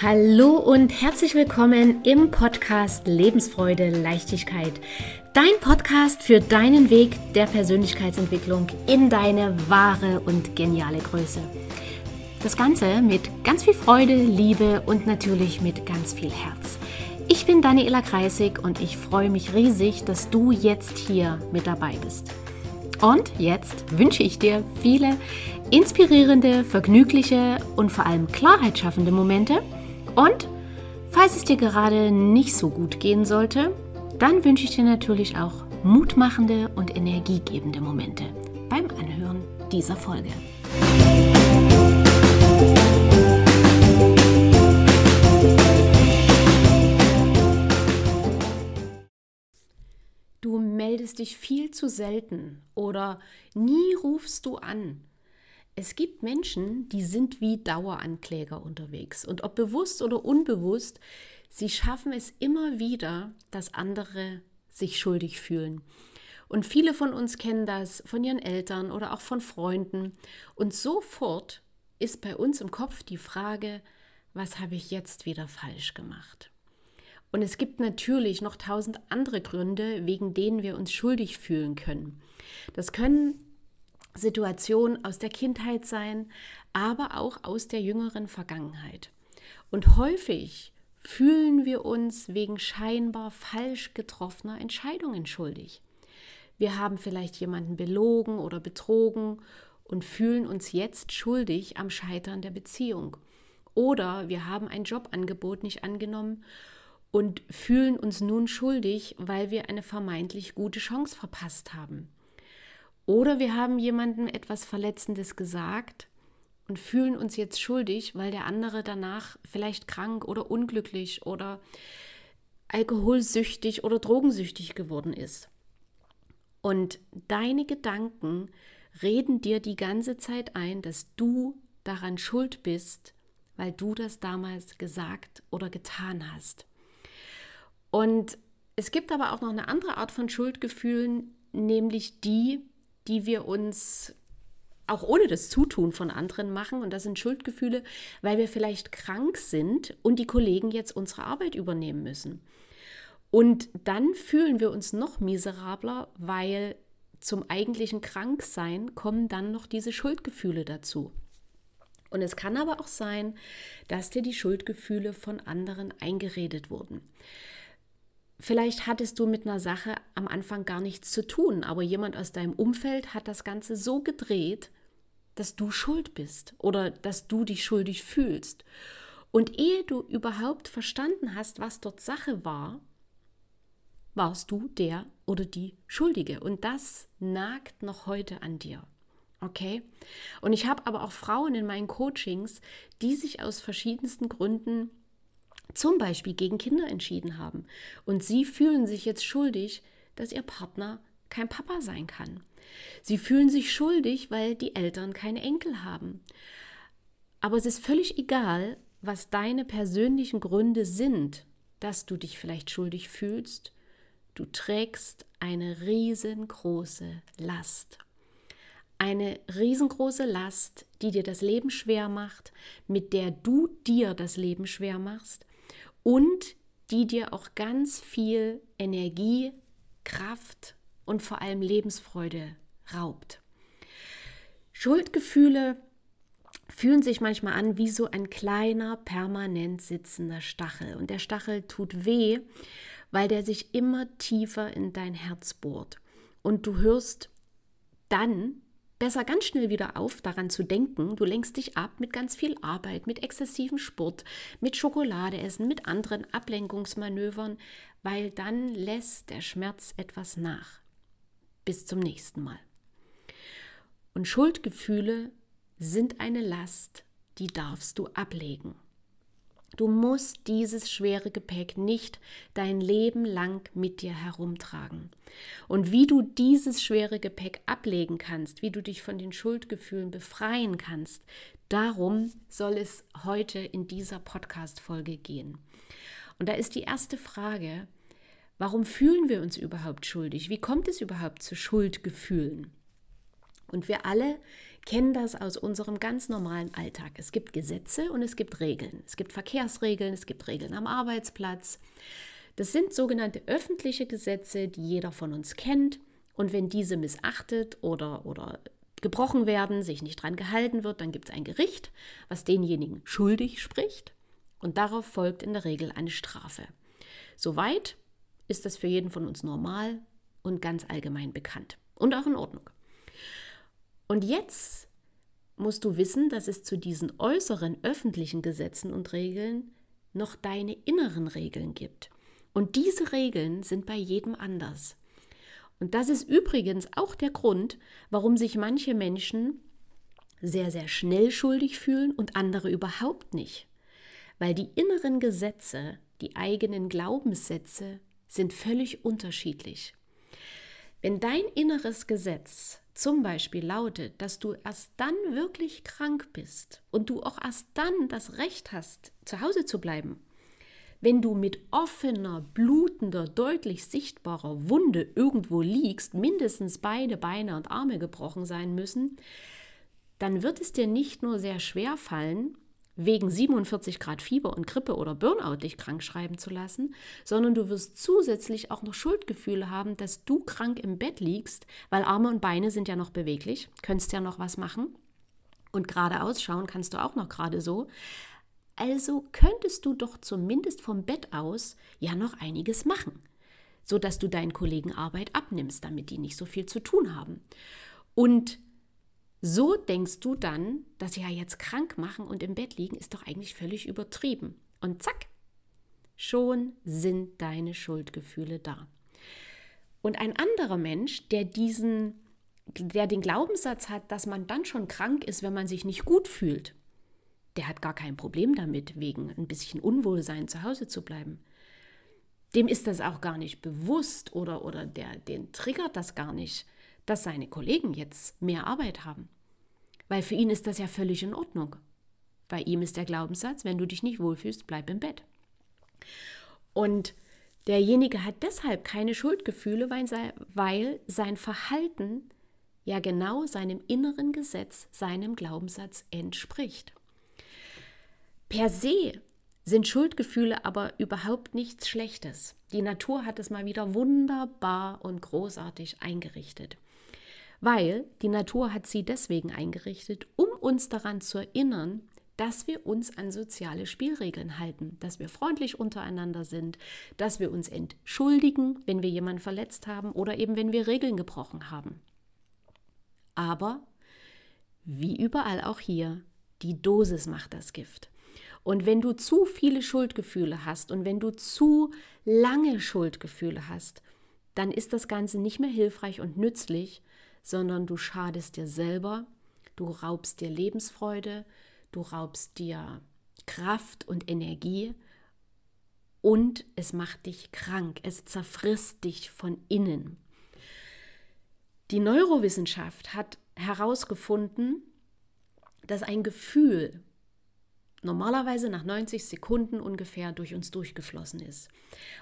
Hallo und herzlich willkommen im Podcast Lebensfreude, Leichtigkeit. Dein Podcast für deinen Weg der Persönlichkeitsentwicklung in deine wahre und geniale Größe. Das Ganze mit ganz viel Freude, Liebe und natürlich mit ganz viel Herz. Ich bin Daniela Kreisig und ich freue mich riesig, dass du jetzt hier mit dabei bist. Und jetzt wünsche ich dir viele inspirierende, vergnügliche und vor allem klarheitsschaffende Momente – und falls es dir gerade nicht so gut gehen sollte, dann wünsche ich dir natürlich auch mutmachende und energiegebende Momente beim Anhören dieser Folge. Du meldest dich viel zu selten oder nie rufst du an es gibt Menschen, die sind wie Dauerankläger unterwegs. Und ob bewusst oder unbewusst, sie schaffen es immer wieder, dass andere sich schuldig fühlen. Und viele von uns kennen das von ihren Eltern oder auch von Freunden. Und sofort ist bei uns im Kopf die Frage, was habe ich jetzt wieder falsch gemacht? Und es gibt natürlich noch tausend andere Gründe, wegen denen wir uns schuldig fühlen können. Das können Situation aus der Kindheit sein, aber auch aus der jüngeren Vergangenheit. Und häufig fühlen wir uns wegen scheinbar falsch getroffener Entscheidungen schuldig. Wir haben vielleicht jemanden belogen oder betrogen und fühlen uns jetzt schuldig am Scheitern der Beziehung. Oder wir haben ein Jobangebot nicht angenommen und fühlen uns nun schuldig, weil wir eine vermeintlich gute Chance verpasst haben. Oder wir haben jemandem etwas Verletzendes gesagt und fühlen uns jetzt schuldig, weil der andere danach vielleicht krank oder unglücklich oder alkoholsüchtig oder drogensüchtig geworden ist. Und deine Gedanken reden dir die ganze Zeit ein, dass du daran schuld bist, weil du das damals gesagt oder getan hast. Und es gibt aber auch noch eine andere Art von Schuldgefühlen, nämlich die, die wir uns auch ohne das Zutun von anderen machen. Und das sind Schuldgefühle, weil wir vielleicht krank sind und die Kollegen jetzt unsere Arbeit übernehmen müssen. Und dann fühlen wir uns noch miserabler, weil zum eigentlichen Kranksein kommen dann noch diese Schuldgefühle dazu. Und es kann aber auch sein, dass dir die Schuldgefühle von anderen eingeredet wurden. Vielleicht hattest du mit einer Sache am Anfang gar nichts zu tun, aber jemand aus deinem Umfeld hat das Ganze so gedreht, dass du schuld bist oder dass du dich schuldig fühlst. Und ehe du überhaupt verstanden hast, was dort Sache war, warst du der oder die Schuldige. Und das nagt noch heute an dir. Okay? Und ich habe aber auch Frauen in meinen Coachings, die sich aus verschiedensten Gründen zum Beispiel gegen Kinder entschieden haben. Und sie fühlen sich jetzt schuldig, dass ihr Partner kein Papa sein kann. Sie fühlen sich schuldig, weil die Eltern keine Enkel haben. Aber es ist völlig egal, was deine persönlichen Gründe sind, dass du dich vielleicht schuldig fühlst. Du trägst eine riesengroße Last. Eine riesengroße Last, die dir das Leben schwer macht, mit der du dir das Leben schwer machst und die dir auch ganz viel Energie, Kraft und vor allem Lebensfreude raubt. Schuldgefühle fühlen sich manchmal an wie so ein kleiner, permanent sitzender Stachel. Und der Stachel tut weh, weil der sich immer tiefer in dein Herz bohrt. Und du hörst dann besser ganz schnell wieder auf, daran zu denken. Du lenkst dich ab mit ganz viel Arbeit, mit exzessivem Sport, mit Schokolade essen, mit anderen Ablenkungsmanövern, weil dann lässt der Schmerz etwas nach. Bis zum nächsten Mal. Und Schuldgefühle sind eine Last, die darfst du ablegen. Du musst dieses schwere Gepäck nicht dein Leben lang mit dir herumtragen. Und wie du dieses schwere Gepäck ablegen kannst, wie du dich von den Schuldgefühlen befreien kannst, darum soll es heute in dieser Podcast-Folge gehen. Und da ist die erste Frage, warum fühlen wir uns überhaupt schuldig? Wie kommt es überhaupt zu Schuldgefühlen? Und wir alle kennen das aus unserem ganz normalen Alltag. Es gibt Gesetze und es gibt Regeln. Es gibt Verkehrsregeln, es gibt Regeln am Arbeitsplatz. Das sind sogenannte öffentliche Gesetze, die jeder von uns kennt. Und wenn diese missachtet oder, oder gebrochen werden, sich nicht dran gehalten wird, dann gibt es ein Gericht, was denjenigen schuldig spricht. Und darauf folgt in der Regel eine Strafe. Soweit ist das für jeden von uns normal und ganz allgemein bekannt und auch in Ordnung. Und jetzt musst du wissen, dass es zu diesen äußeren öffentlichen Gesetzen und Regeln noch deine inneren Regeln gibt. Und diese Regeln sind bei jedem anders. Und das ist übrigens auch der Grund, warum sich manche Menschen sehr, sehr schnell schuldig fühlen und andere überhaupt nicht. Weil die inneren Gesetze, die eigenen Glaubenssätze sind völlig unterschiedlich. Wenn dein inneres Gesetz zum Beispiel lautet, dass du erst dann wirklich krank bist und du auch erst dann das Recht hast, zu Hause zu bleiben, wenn du mit offener, blutender, deutlich sichtbarer Wunde irgendwo liegst, mindestens beide Beine und Arme gebrochen sein müssen, dann wird es dir nicht nur sehr schwer fallen, wegen 47 Grad Fieber und Grippe oder Burnout dich krank schreiben zu lassen, sondern du wirst zusätzlich auch noch Schuldgefühle haben, dass du krank im Bett liegst, weil Arme und Beine sind ja noch beweglich, könntest ja noch was machen. Und gerade ausschauen kannst du auch noch gerade so. Also könntest du doch zumindest vom Bett aus ja noch einiges machen, sodass du deinen Kollegen Arbeit abnimmst, damit die nicht so viel zu tun haben. Und so denkst du dann, dass sie ja jetzt krank machen und im Bett liegen, ist doch eigentlich völlig übertrieben. Und zack, schon sind deine Schuldgefühle da. Und ein anderer Mensch, der diesen, der den Glaubenssatz hat, dass man dann schon krank ist, wenn man sich nicht gut fühlt, der hat gar kein Problem damit, wegen ein bisschen Unwohlsein zu Hause zu bleiben. Dem ist das auch gar nicht bewusst oder, oder der, den triggert das gar nicht dass seine Kollegen jetzt mehr Arbeit haben. Weil für ihn ist das ja völlig in Ordnung. Bei ihm ist der Glaubenssatz, wenn du dich nicht wohlfühlst, bleib im Bett. Und derjenige hat deshalb keine Schuldgefühle, weil sein Verhalten ja genau seinem inneren Gesetz, seinem Glaubenssatz entspricht. Per se sind Schuldgefühle aber überhaupt nichts Schlechtes. Die Natur hat es mal wieder wunderbar und großartig eingerichtet weil die Natur hat sie deswegen eingerichtet, um uns daran zu erinnern, dass wir uns an soziale Spielregeln halten, dass wir freundlich untereinander sind, dass wir uns entschuldigen, wenn wir jemanden verletzt haben oder eben wenn wir Regeln gebrochen haben. Aber wie überall auch hier, die Dosis macht das Gift. Und wenn du zu viele Schuldgefühle hast und wenn du zu lange Schuldgefühle hast, dann ist das Ganze nicht mehr hilfreich und nützlich, sondern du schadest dir selber, du raubst dir Lebensfreude, du raubst dir Kraft und Energie und es macht dich krank, es zerfrisst dich von innen. Die Neurowissenschaft hat herausgefunden, dass ein Gefühl normalerweise nach 90 Sekunden ungefähr durch uns durchgeflossen ist.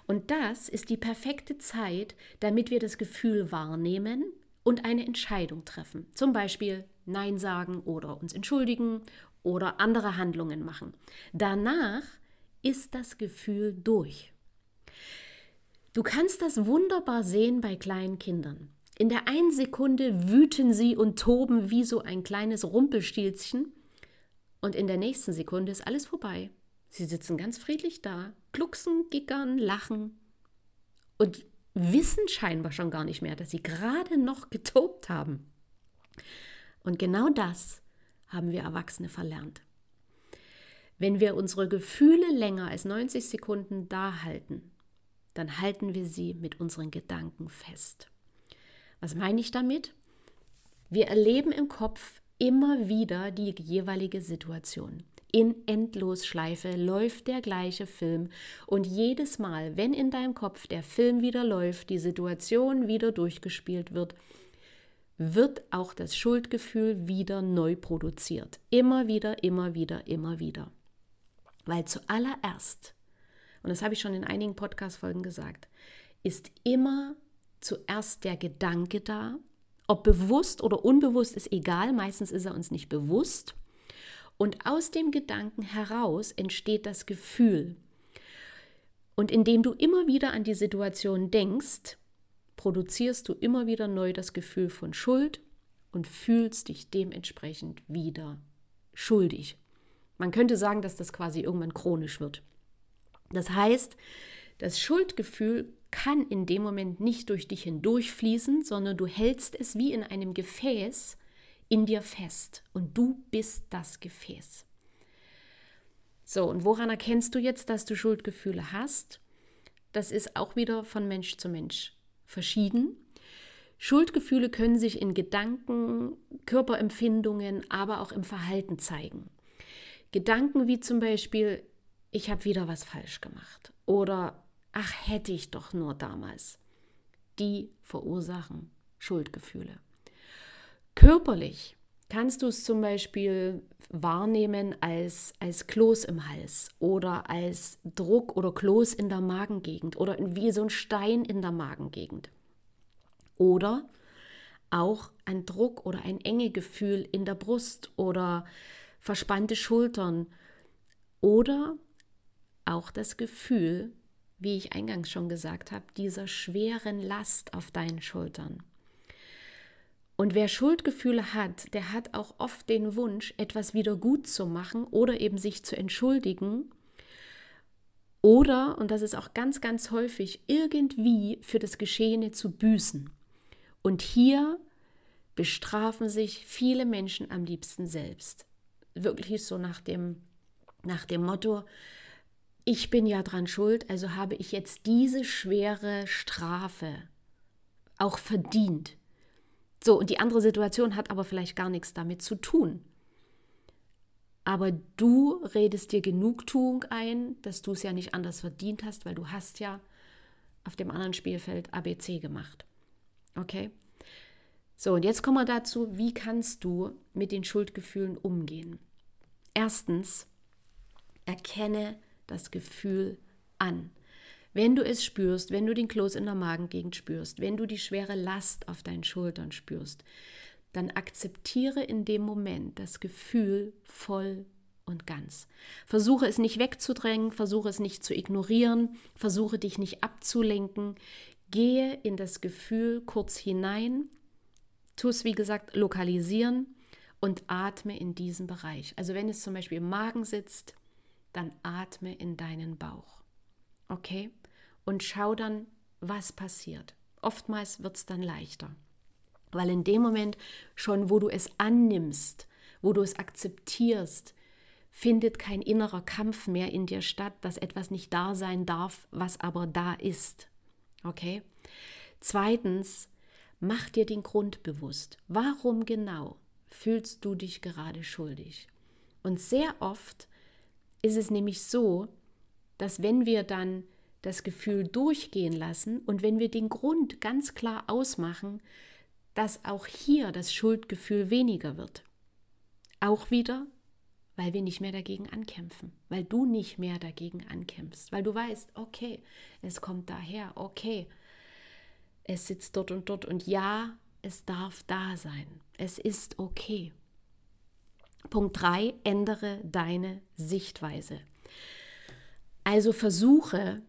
Und das ist die perfekte Zeit, damit wir das Gefühl wahrnehmen, und eine Entscheidung treffen. Zum Beispiel Nein sagen oder uns entschuldigen oder andere Handlungen machen. Danach ist das Gefühl durch. Du kannst das wunderbar sehen bei kleinen Kindern. In der einen Sekunde wüten sie und toben wie so ein kleines Rumpelstilzchen und in der nächsten Sekunde ist alles vorbei. Sie sitzen ganz friedlich da, glucksen, gickern, lachen und wissen scheinbar schon gar nicht mehr, dass sie gerade noch getobt haben. Und genau das haben wir Erwachsene verlernt. Wenn wir unsere Gefühle länger als 90 Sekunden da halten, dann halten wir sie mit unseren Gedanken fest. Was meine ich damit? Wir erleben im Kopf immer wieder die jeweilige Situation in Endlosschleife läuft der gleiche Film und jedes Mal, wenn in deinem Kopf der Film wieder läuft, die Situation wieder durchgespielt wird, wird auch das Schuldgefühl wieder neu produziert. Immer wieder, immer wieder, immer wieder. Weil zuallererst, und das habe ich schon in einigen Podcast-Folgen gesagt, ist immer zuerst der Gedanke da Ob bewusst oder unbewusst ist egal, meistens ist er uns nicht bewusst. Und aus dem Gedanken heraus entsteht das Gefühl. Und indem du immer wieder an die Situation denkst, produzierst du immer wieder neu das Gefühl von Schuld und fühlst dich dementsprechend wieder schuldig. Man könnte sagen, dass das quasi irgendwann chronisch wird. Das heißt, das Schuldgefühl kann in dem Moment nicht durch dich hindurchfließen, sondern du hältst es wie in einem Gefäß in dir fest und du bist das Gefäß. So, und woran erkennst du jetzt, dass du Schuldgefühle hast? Das ist auch wieder von Mensch zu Mensch verschieden. Schuldgefühle können sich in Gedanken, Körperempfindungen, aber auch im Verhalten zeigen. Gedanken wie zum Beispiel, ich habe wieder was falsch gemacht oder ach hätte ich doch nur damals, die verursachen Schuldgefühle. Körperlich kannst du es zum Beispiel wahrnehmen als, als Kloß im Hals oder als Druck oder Kloß in der Magengegend oder wie so ein Stein in der Magengegend. Oder auch ein Druck oder ein enge Gefühl in der Brust oder verspannte Schultern oder auch das Gefühl, wie ich eingangs schon gesagt habe, dieser schweren Last auf deinen Schultern. Und wer Schuldgefühle hat, der hat auch oft den Wunsch, etwas wieder gut zu machen oder eben sich zu entschuldigen oder, und das ist auch ganz, ganz häufig, irgendwie für das Geschehene zu büßen. Und hier bestrafen sich viele Menschen am liebsten selbst. Wirklich so nach dem, nach dem Motto, ich bin ja dran schuld, also habe ich jetzt diese schwere Strafe auch verdient. So, und die andere Situation hat aber vielleicht gar nichts damit zu tun. Aber du redest dir Genugtuung ein, dass du es ja nicht anders verdient hast, weil du hast ja auf dem anderen Spielfeld ABC gemacht. Okay? So, und jetzt kommen wir dazu, wie kannst du mit den Schuldgefühlen umgehen? Erstens, erkenne das Gefühl an. Wenn du es spürst, wenn du den Kloß in der Magengegend spürst, wenn du die schwere Last auf deinen Schultern spürst, dann akzeptiere in dem Moment das Gefühl voll und ganz. Versuche es nicht wegzudrängen, versuche es nicht zu ignorieren, versuche dich nicht abzulenken. Gehe in das Gefühl kurz hinein, tu es wie gesagt lokalisieren und atme in diesen Bereich. Also wenn es zum Beispiel im Magen sitzt, dann atme in deinen Bauch. Okay? Und schau dann, was passiert. Oftmals wird es dann leichter. Weil in dem Moment schon, wo du es annimmst, wo du es akzeptierst, findet kein innerer Kampf mehr in dir statt, dass etwas nicht da sein darf, was aber da ist. Okay? Zweitens, mach dir den Grund bewusst. Warum genau fühlst du dich gerade schuldig? Und sehr oft ist es nämlich so, dass wenn wir dann das Gefühl durchgehen lassen und wenn wir den Grund ganz klar ausmachen, dass auch hier das Schuldgefühl weniger wird. Auch wieder, weil wir nicht mehr dagegen ankämpfen, weil du nicht mehr dagegen ankämpfst, weil du weißt, okay, es kommt daher, okay, es sitzt dort und dort und ja, es darf da sein, es ist okay. Punkt 3, ändere deine Sichtweise. Also versuche,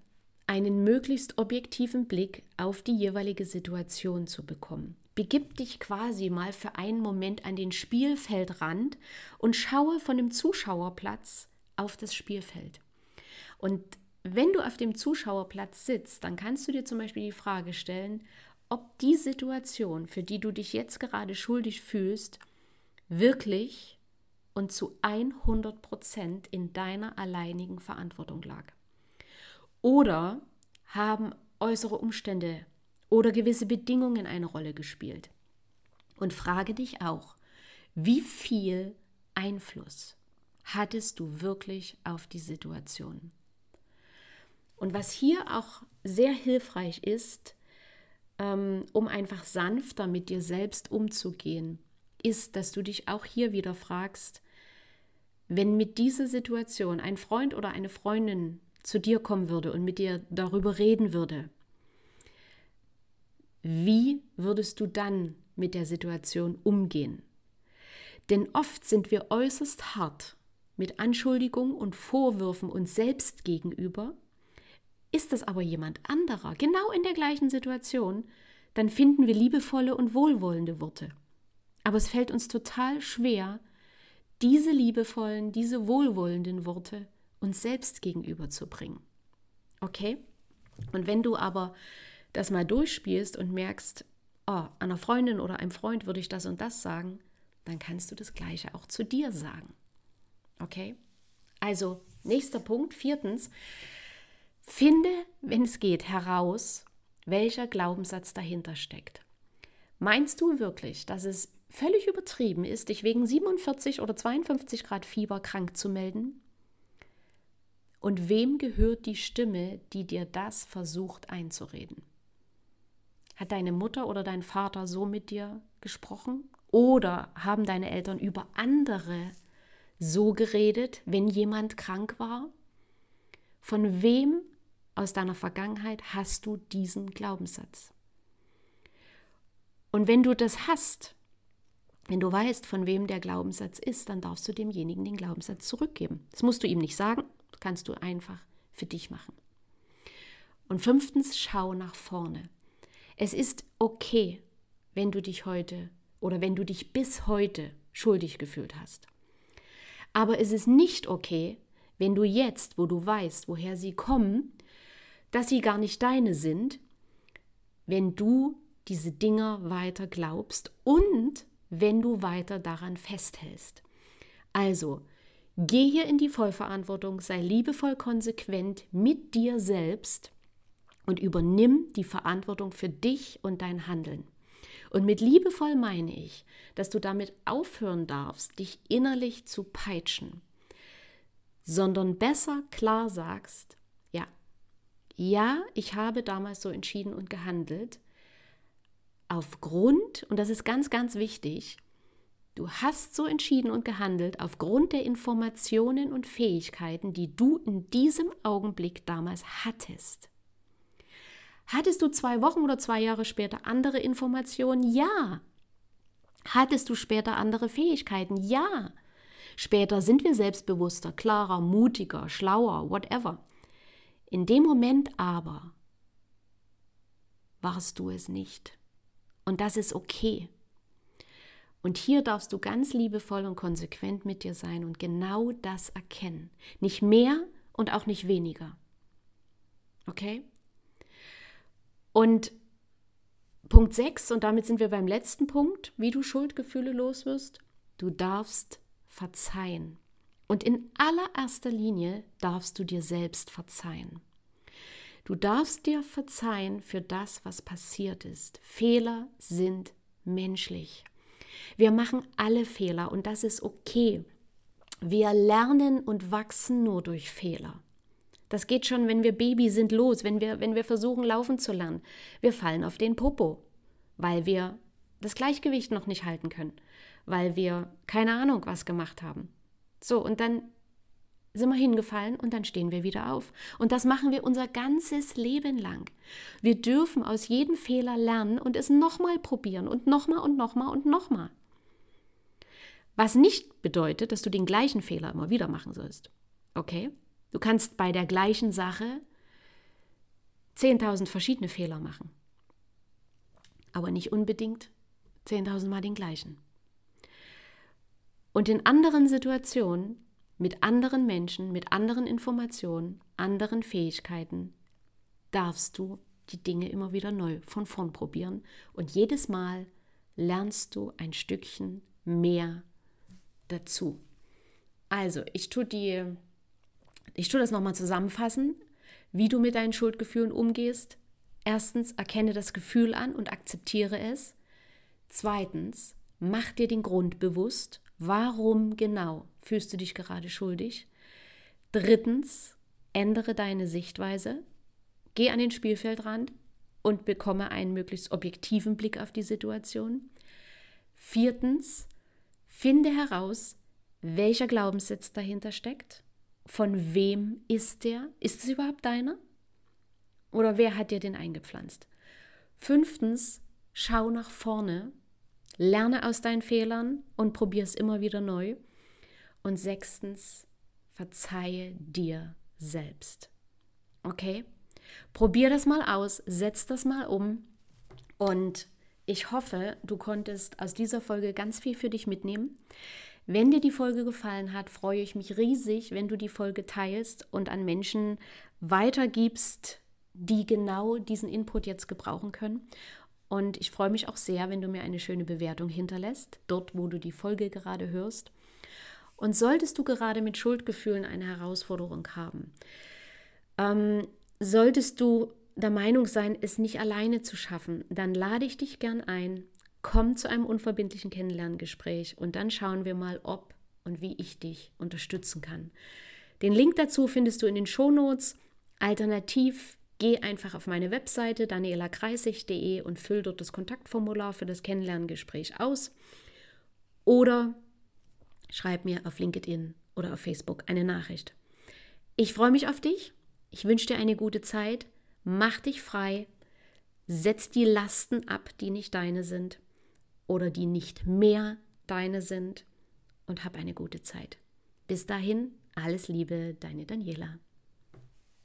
einen möglichst objektiven Blick auf die jeweilige Situation zu bekommen. Begib dich quasi mal für einen Moment an den Spielfeldrand und schaue von dem Zuschauerplatz auf das Spielfeld. Und wenn du auf dem Zuschauerplatz sitzt, dann kannst du dir zum Beispiel die Frage stellen, ob die Situation, für die du dich jetzt gerade schuldig fühlst, wirklich und zu 100 Prozent in deiner alleinigen Verantwortung lag. Oder haben äußere Umstände oder gewisse Bedingungen eine Rolle gespielt. Und frage dich auch, wie viel Einfluss hattest du wirklich auf die Situation? Und was hier auch sehr hilfreich ist, ähm, um einfach sanfter mit dir selbst umzugehen, ist, dass du dich auch hier wieder fragst, wenn mit dieser Situation ein Freund oder eine Freundin zu dir kommen würde und mit dir darüber reden würde, wie würdest du dann mit der Situation umgehen. Denn oft sind wir äußerst hart mit Anschuldigungen und Vorwürfen uns selbst gegenüber. Ist das aber jemand anderer, genau in der gleichen Situation, dann finden wir liebevolle und wohlwollende Worte. Aber es fällt uns total schwer, diese liebevollen, diese wohlwollenden Worte uns selbst gegenüber zu bringen. Okay? Und wenn du aber das mal durchspielst und merkst, oh, einer Freundin oder einem Freund würde ich das und das sagen, dann kannst du das Gleiche auch zu dir sagen. Okay? Also, nächster Punkt, viertens, finde, wenn es geht, heraus, welcher Glaubenssatz dahinter steckt. Meinst du wirklich, dass es völlig übertrieben ist, dich wegen 47 oder 52 Grad Fieber krank zu melden? Und wem gehört die Stimme, die dir das versucht einzureden? Hat deine Mutter oder dein Vater so mit dir gesprochen? Oder haben deine Eltern über andere so geredet, wenn jemand krank war? Von wem aus deiner Vergangenheit hast du diesen Glaubenssatz? Und wenn du das hast, wenn du weißt, von wem der Glaubenssatz ist, dann darfst du demjenigen den Glaubenssatz zurückgeben. Das musst du ihm nicht sagen, kannst du einfach für dich machen. Und fünftens, schau nach vorne. Es ist okay, wenn du dich heute oder wenn du dich bis heute schuldig gefühlt hast. Aber es ist nicht okay, wenn du jetzt, wo du weißt, woher sie kommen, dass sie gar nicht deine sind, wenn du diese Dinger weiter glaubst und wenn du weiter daran festhältst. Also, gehe in die Vollverantwortung, sei liebevoll konsequent mit dir selbst und übernimm die Verantwortung für dich und dein Handeln. Und mit liebevoll meine ich, dass du damit aufhören darfst, dich innerlich zu peitschen, sondern besser klar sagst, ja, ja, ich habe damals so entschieden und gehandelt, aufgrund, und das ist ganz, ganz wichtig, du hast so entschieden und gehandelt aufgrund der Informationen und Fähigkeiten, die du in diesem Augenblick damals hattest. Hattest du zwei Wochen oder zwei Jahre später andere Informationen? Ja. Hattest du später andere Fähigkeiten? Ja. Später sind wir selbstbewusster, klarer, mutiger, schlauer, whatever. In dem Moment aber warst du es nicht. Und das ist okay. Und hier darfst du ganz liebevoll und konsequent mit dir sein und genau das erkennen. Nicht mehr und auch nicht weniger. Okay? Und Punkt 6, und damit sind wir beim letzten Punkt, wie du Schuldgefühle loswirst. Du darfst verzeihen. Und in allererster Linie darfst du dir selbst verzeihen. Du darfst dir verzeihen für das, was passiert ist. Fehler sind menschlich. Wir machen alle Fehler und das ist okay. Wir lernen und wachsen nur durch Fehler. Das geht schon, wenn wir Baby sind, los, wenn wir, wenn wir versuchen, laufen zu lernen. Wir fallen auf den Popo, weil wir das Gleichgewicht noch nicht halten können, weil wir keine Ahnung was gemacht haben. So, und dann sind wir hingefallen und dann stehen wir wieder auf. Und das machen wir unser ganzes Leben lang. Wir dürfen aus jedem Fehler lernen und es nochmal probieren und nochmal und nochmal und nochmal. Was nicht bedeutet, dass du den gleichen Fehler immer wieder machen sollst. Okay? Du kannst bei der gleichen Sache 10.000 verschiedene Fehler machen, aber nicht unbedingt 10.000 Mal den gleichen. Und in anderen Situationen, mit anderen Menschen, mit anderen Informationen, anderen Fähigkeiten, darfst du die Dinge immer wieder neu von vorn probieren und jedes Mal lernst du ein Stückchen mehr dazu. Also, ich tue die ich tue das nochmal zusammenfassen, wie du mit deinen Schuldgefühlen umgehst. Erstens, erkenne das Gefühl an und akzeptiere es. Zweitens, mach dir den Grund bewusst, warum genau fühlst du dich gerade schuldig. Drittens, ändere deine Sichtweise, geh an den Spielfeldrand und bekomme einen möglichst objektiven Blick auf die Situation. Viertens, finde heraus, welcher Glaubenssatz dahinter steckt. Von wem ist der? Ist es überhaupt deiner? Oder wer hat dir den eingepflanzt? Fünftens, schau nach vorne lerne aus deinen Fehlern und probier es immer wieder neu. Und sechstens, verzeihe dir selbst. Okay? Probier das mal aus, setz das mal um und ich hoffe, du konntest aus dieser Folge ganz viel für dich mitnehmen. Wenn dir die Folge gefallen hat, freue ich mich riesig, wenn du die Folge teilst und an Menschen weitergibst, die genau diesen Input jetzt gebrauchen können. Und ich freue mich auch sehr, wenn du mir eine schöne Bewertung hinterlässt, dort, wo du die Folge gerade hörst. Und solltest du gerade mit Schuldgefühlen eine Herausforderung haben, ähm, solltest du der Meinung sein, es nicht alleine zu schaffen, dann lade ich dich gern ein, komm zu einem unverbindlichen Kennenlerngespräch und dann schauen wir mal, ob und wie ich dich unterstützen kann. Den Link dazu findest du in den Shownotes. Alternativ geh einfach auf meine Webseite danielakreisig.de und füll dort das Kontaktformular für das Kennenlerngespräch aus. Oder schreib mir auf LinkedIn oder auf Facebook eine Nachricht. Ich freue mich auf dich. Ich wünsche dir eine gute Zeit. Mach dich frei, setz die Lasten ab, die nicht deine sind oder die nicht mehr deine sind und hab eine gute Zeit. Bis dahin, alles Liebe, deine Daniela.